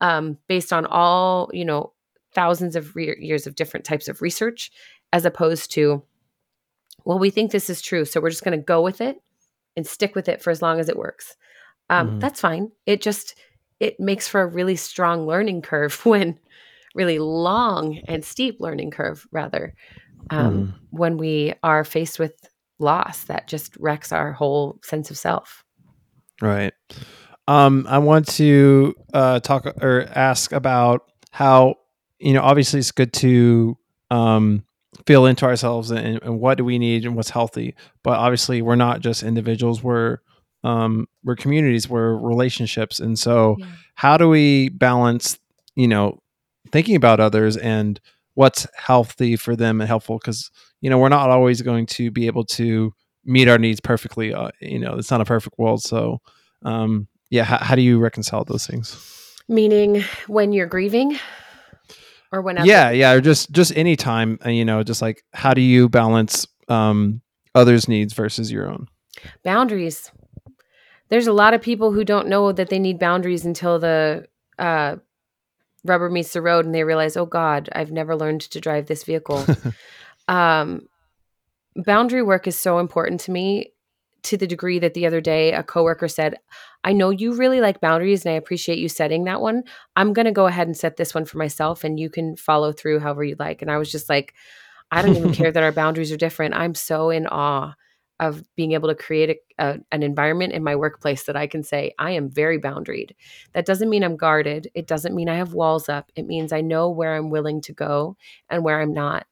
B: um, based on all you know thousands of re- years of different types of research as opposed to well we think this is true so we're just going to go with it and stick with it for as long as it works um,
A: Mhm.
B: that's fine it just it makes for a really strong learning curve when really long and steep learning curve rather um,
A: Mhm.
B: when we are faced with loss that just wrecks our whole sense of self
A: Right. Um, I want to uh, talk or ask about how you know. Obviously, it's good to um, feel into ourselves and, and what do we need and what's healthy. But obviously, we're not just individuals. We're um, we're communities. We're relationships. And so,
B: Yeah.
A: how do we balance? You know, thinking about others and what's healthy for them and helpful because you know we're not always going to be able to meet our needs perfectly. Uh, you know, it's not a perfect world. So. Um, yeah how, how do you reconcile those things
B: meaning when you're grieving or whenever
A: yeah yeah or just just any time uh, you know just like how do you balance um others needs versus your own
B: boundaries there's a lot of people who don't know that they need boundaries until the uh, rubber meets the road and they realize oh god i've never learned to drive this vehicle um, boundary work is so important to me to the degree that the other day a coworker said, "I know you really like boundaries and I appreciate you setting that one. I'm going to go ahead and set this one for myself and you can follow through however you'd like." And I was just like, I don't even care that our boundaries are different. I'm so in awe of being able to create a, a, an environment in my workplace that I can say I am very boundaried. That doesn't mean I'm guarded. It doesn't mean I have walls up. It means I know where I'm willing to go and where I'm not.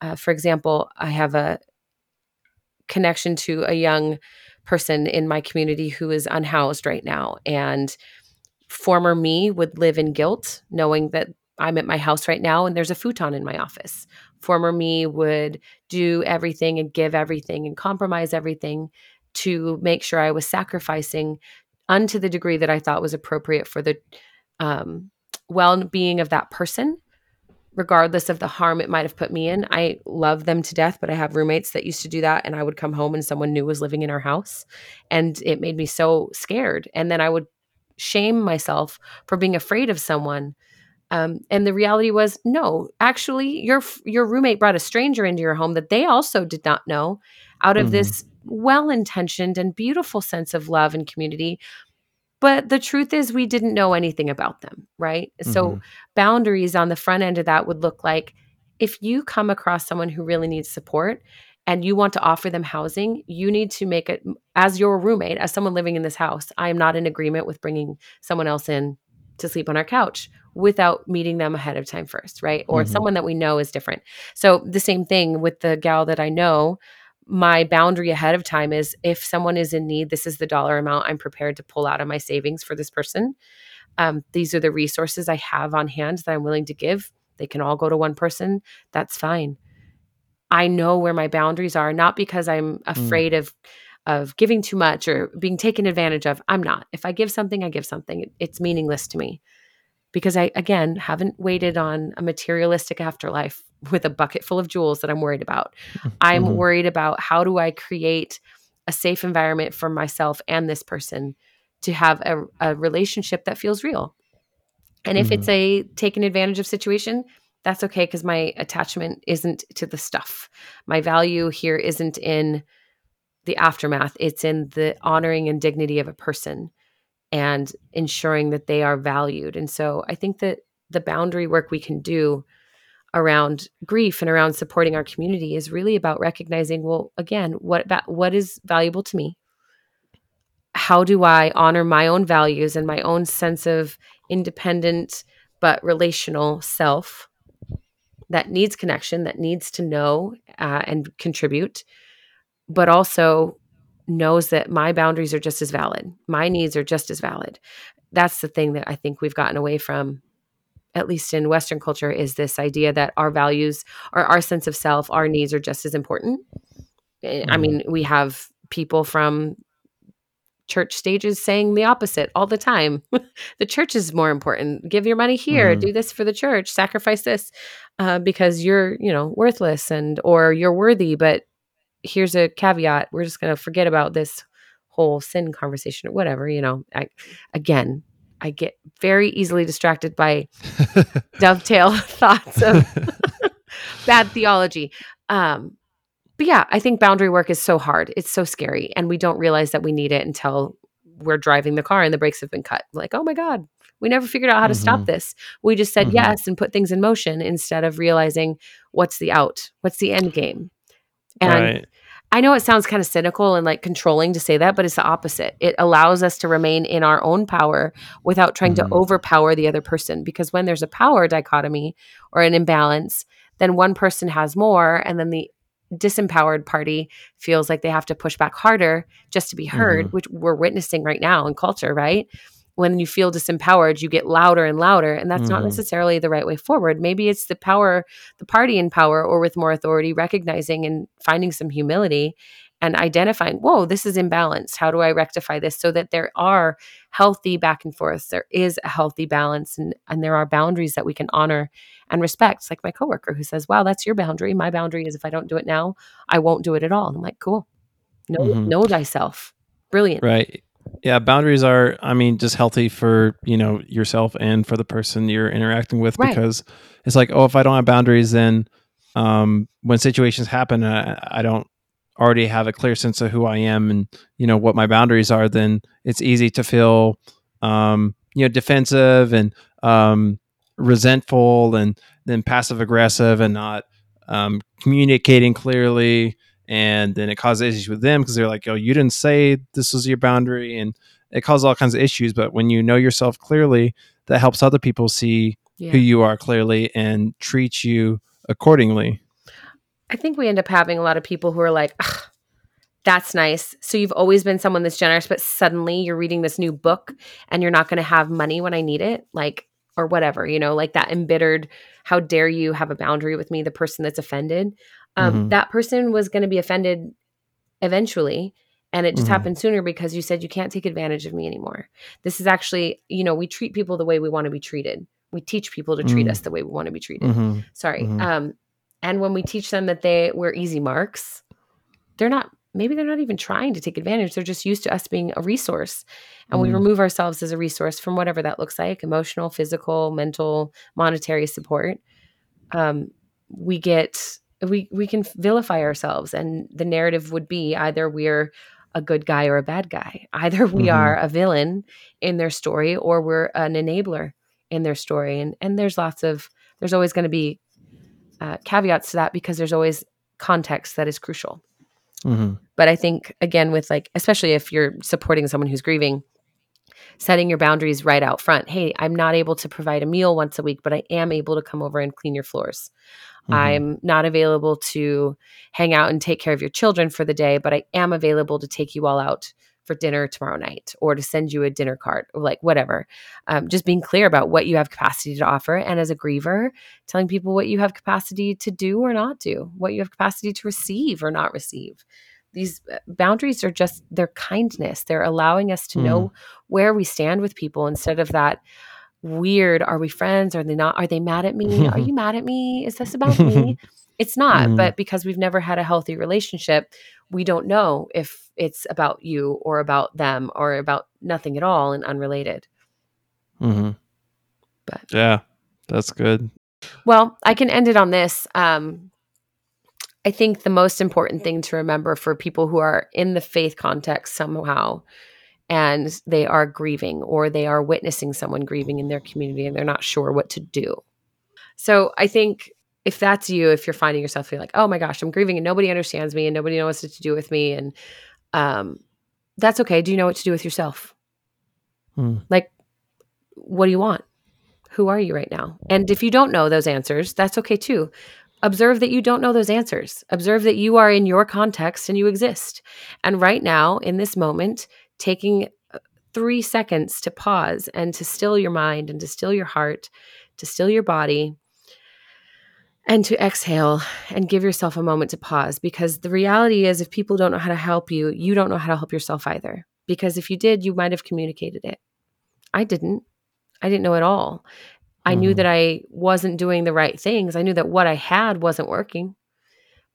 B: Uh, for example, I have a connection to a young person in my community who is unhoused right now. And former me would live in guilt, knowing that I'm at my house right now and there's a futon in my office. Former me would do everything and give everything and compromise everything to make sure I was sacrificing unto the degree that I thought was appropriate for the um, well being of that person regardless of the harm it might have put me in. I love them to death, but I have roommates that used to do that. And I would come home and someone new was living in our house. And it made me so scared. And then I would shame myself for being afraid of someone. Um, and the reality was, no, actually, your your roommate brought a stranger into your home that they also did not know, out of
A: Mhm.
B: this well intentioned and beautiful sense of love and community. But the truth is, we didn't know anything about them, right? So
A: Mhm.
B: boundaries on the front end of that would look like if you come across someone who really needs support and you want to offer them housing, you need to make it as your roommate, as someone living in this house. I am not in agreement with bringing someone else in to sleep on our couch without meeting them ahead of time first, right? Or
A: Mhm.
B: someone that we know is different. So the same thing with the gal that I know. My boundary ahead of time is if someone is in need, this is the dollar amount I'm prepared to pull out of my savings for this person um, these are the resources I have on hand that I'm willing to give. They can all go to one person. That's fine. I know where my boundaries are, not because I'm afraid of of giving too much or being taken advantage of. I'm not. If I give something, I give something. It's meaningless to me because I again haven't waited on a materialistic afterlife with a bucket full of jewels that I'm worried about. I'm
A: Mhm.
B: worried about how do I create a safe environment for myself and this person to have a, a relationship that feels real. And if it's a taken advantage of situation, that's okay because my attachment isn't to the stuff. My value here isn't in the aftermath, it's in the honoring and dignity of a person and ensuring that they are valued. And so I think that the boundary work we can do around grief and around supporting our community is really about recognizing well again what what is valuable to me? How do i honor my own values and my own sense of independent but relational self that needs connection that needs to know uh, and contribute but also knows that my boundaries are just as valid my needs are just as valid that's the thing that i think we've gotten away from at least in Western culture, is this idea that our values or our sense of self, our needs are just as important. Eh, I
A: Mhm.
B: mean, we have people from church stages saying the opposite all the time. the church is more important. Give your money here.
A: Mhm.
B: Do this for the church. Sacrifice this uh, because you're, you know, worthless and or you're worthy. But here's a caveat: we're just going to forget about this whole sin conversation or whatever. You know, I, again, I get very easily distracted by dovetail thoughts of bad theology. Um, but yeah, I think boundary work is so hard. It's so scary. And we don't realize that we need it until we're driving the car and the brakes have been cut. Like, oh my God, we never figured out how to stop
A: Mhm.
B: this. We just said
A: Mhm.
B: yes and put things in motion instead of realizing what's the out, what's the end game. And
A: right.
B: I know it sounds kind of cynical and like controlling to say that, but it's the opposite. It allows us to remain in our own power without trying
A: Mhm.
B: to overpower the other person. Because when there's a power dichotomy or an imbalance, then one person has more, and then the disempowered party feels like they have to push back harder just to be heard,
A: Mhm.
B: which we're witnessing right now in culture, right? When you feel disempowered, you get louder and louder, and that's not
A: Mhm.
B: necessarily the right way forward. Maybe it's the power the party in power or with more authority recognizing and finding some humility and identifying, whoa, this is imbalanced. How do I rectify this so that there are healthy back and forth? There is a healthy balance and, and there are boundaries that we can honor and respect. Like my coworker who says, Wow, that's your boundary. My boundary is if I don't do it now, I won't do it at all. And I'm like, cool. Know,
A: Mhm.
B: know thyself. Brilliant.
A: Right. Yeah, boundaries are I mean just healthy for, you know, yourself and for the person you're interacting with
B: Right.
A: because it's like, oh, if I don't have boundaries then um when situations happen uh, I don't already have a clear sense of who I am and, you know, what my boundaries are, then it's easy to feel um, you know, defensive and um resentful and then passive aggressive and not um communicating clearly and then it causes issues with them because they're like, "Oh, you didn't say this was your boundary," and it causes all kinds of issues. But when you know yourself clearly, that helps other people see
B: Yeah.
A: who you are clearly and treat you accordingly.
B: I think we end up having a lot of people who are like, "Ugh, that's nice. So you've always been someone that's generous, but suddenly you're reading this new book and you're not going to have money when I need it, like, or whatever, you know, like that embittered, how dare you have a boundary with me, the person that's offended. Um,
A: Mhm.
B: That person was going to be offended eventually. And it just
A: Mhm.
B: happened sooner because you said you can't take advantage of me anymore. This is actually, you know, we treat people the way we want to be treated. We teach people to treat
A: Mm.
B: us the way we want to be treated
A: Mhm.
B: sorry
A: Mhm.
B: um and when we teach them that they we're easy marks they're not maybe they're not even trying to take advantage they're just used to us being a resource and we
A: Mm.
B: remove ourselves as a resource from whatever that looks like emotional physical mental monetary support um we get we we can vilify ourselves and the narrative would be either we're a good guy or a bad guy either we
A: Mhm.
B: are a villain in their story or we're an enabler in their story and and there's lots of there's always going to be uh, caveats to that because there's always context that is crucial
A: Mhm.
B: but i think again with like especially if you're supporting someone who's grieving setting your boundaries right out front. Hey i'm not able to provide a meal once a week but i am able to come over and clean your floors.
A: Mhm.
B: i'm not available to hang out and take care of your children for the day but i am available to take you all out for dinner tomorrow night or to send you a dinner card or like whatever. Um, just being clear about what you have capacity to offer and as a griever telling people what you have capacity to do or not do what you have capacity to receive or not receive these uh, boundaries are just they're kindness they're allowing us to know where we stand with people instead of that weird are we friends are they not are they mad at me are you mad at me is this about me it's not
A: Mhm.
B: but because we've never had a healthy relationship we don't know if it's about you or about them or about nothing at all and unrelated
A: mm-hmm.
B: But-
A: yeah, that's good.
B: Well, I can end it on this. Um, I think the most important thing to remember for people who are in the faith context somehow and they are grieving or they are witnessing someone grieving in their community and they're not sure what to do. So I think if that's you, if you're finding yourself feeling like, oh my gosh, I'm grieving and nobody understands me and nobody knows what to do with me, and um, that's okay. Do you know what to do with yourself?
A: Mm.
B: Like, what do you want? Who are you right now? And if you don't know those answers, that's okay too. Observe that you don't know those answers. Observe that you are in your context and you exist. And right now, in this moment, taking uh, three seconds to pause and to still your mind and to still your heart, to still your body, and to exhale and give yourself a moment to pause. Because the reality is, if people don't know how to help you, you don't know how to help yourself either. Because if you did, you might have communicated it. I didn't. I didn't know at all. I knew
A: Mhm.
B: that I wasn't doing the right things. I knew that what I had wasn't working.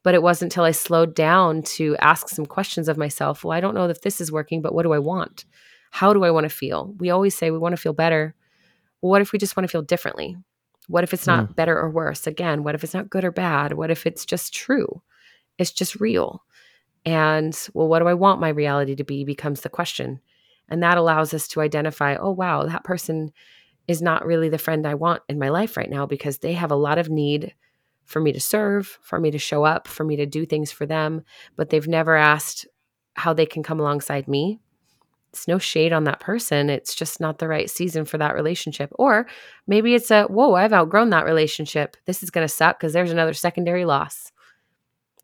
B: But it wasn't until I slowed down to ask some questions of myself. Well, I don't know if this is working, but what do I want? How do I want to feel? We always say we want to feel better. Well, what if we just want to feel differently? What if it's not better or worse? Again, what if it's not good or bad? What if it's just true? It's just real. And well, what do I want my reality to be becomes the question. And that allows us to identify, oh, wow, that person is not really the friend I want in my life right now because they have a lot of need for me to serve, for me to show up, for me to do things for them, but they've never asked how they can come alongside me. It's no shade on that person. It's just not the right season for that relationship. Or maybe it's a, whoa, I've outgrown that relationship. This is going to suck because there's another secondary loss.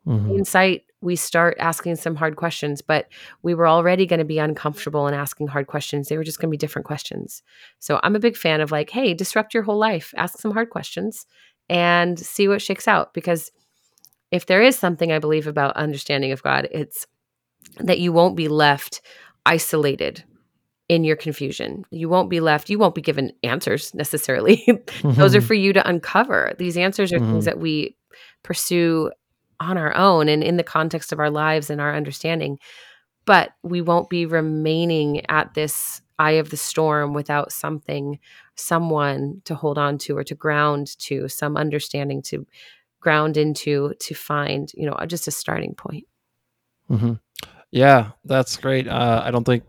B: Mm-hmm. Insight, we start asking some hard questions, but we were already going to be uncomfortable in asking hard questions. They were just going to be different questions. So I'm a big fan of like, hey, disrupt your whole life, ask some hard questions and see what shakes out. Because if there is something I believe about understanding of God, it's that you won't be left isolated in your confusion. You won't be left, you won't be given answers necessarily. mm-hmm. Those are mm-hmm. for you to uncover. These answers are mm-hmm. things that we pursue on our own and in the context of our lives and our understanding. But we won't be remaining at this eye of the storm without something, someone to hold on to or to ground to, some understanding to ground into to find, you know, just a starting point.
A: Mm-hmm. Yeah, that's great. Uh, I don't think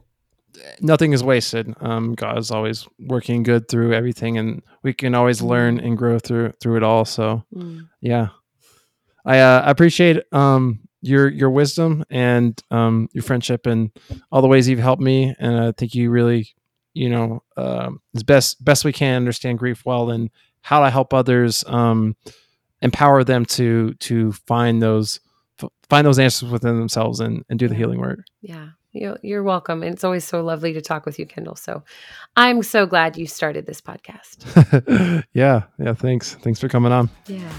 A: nothing is wasted. Um, God is always working good through everything, and we can always learn mm. and grow through through it all. So, mm. yeah, I uh, appreciate um, your your wisdom and um, your friendship and all the ways you've helped me. And I think you really, you know, uh, as best best we can understand grief well and how to help others, um, empower them to to find those find those answers within themselves and, and do the healing work.
B: Yeah. You're welcome. And it's always so lovely to talk with you, Kendall. So I'm so glad you started this podcast.
A: yeah. Yeah. Thanks. Thanks for coming on.
B: Yeah.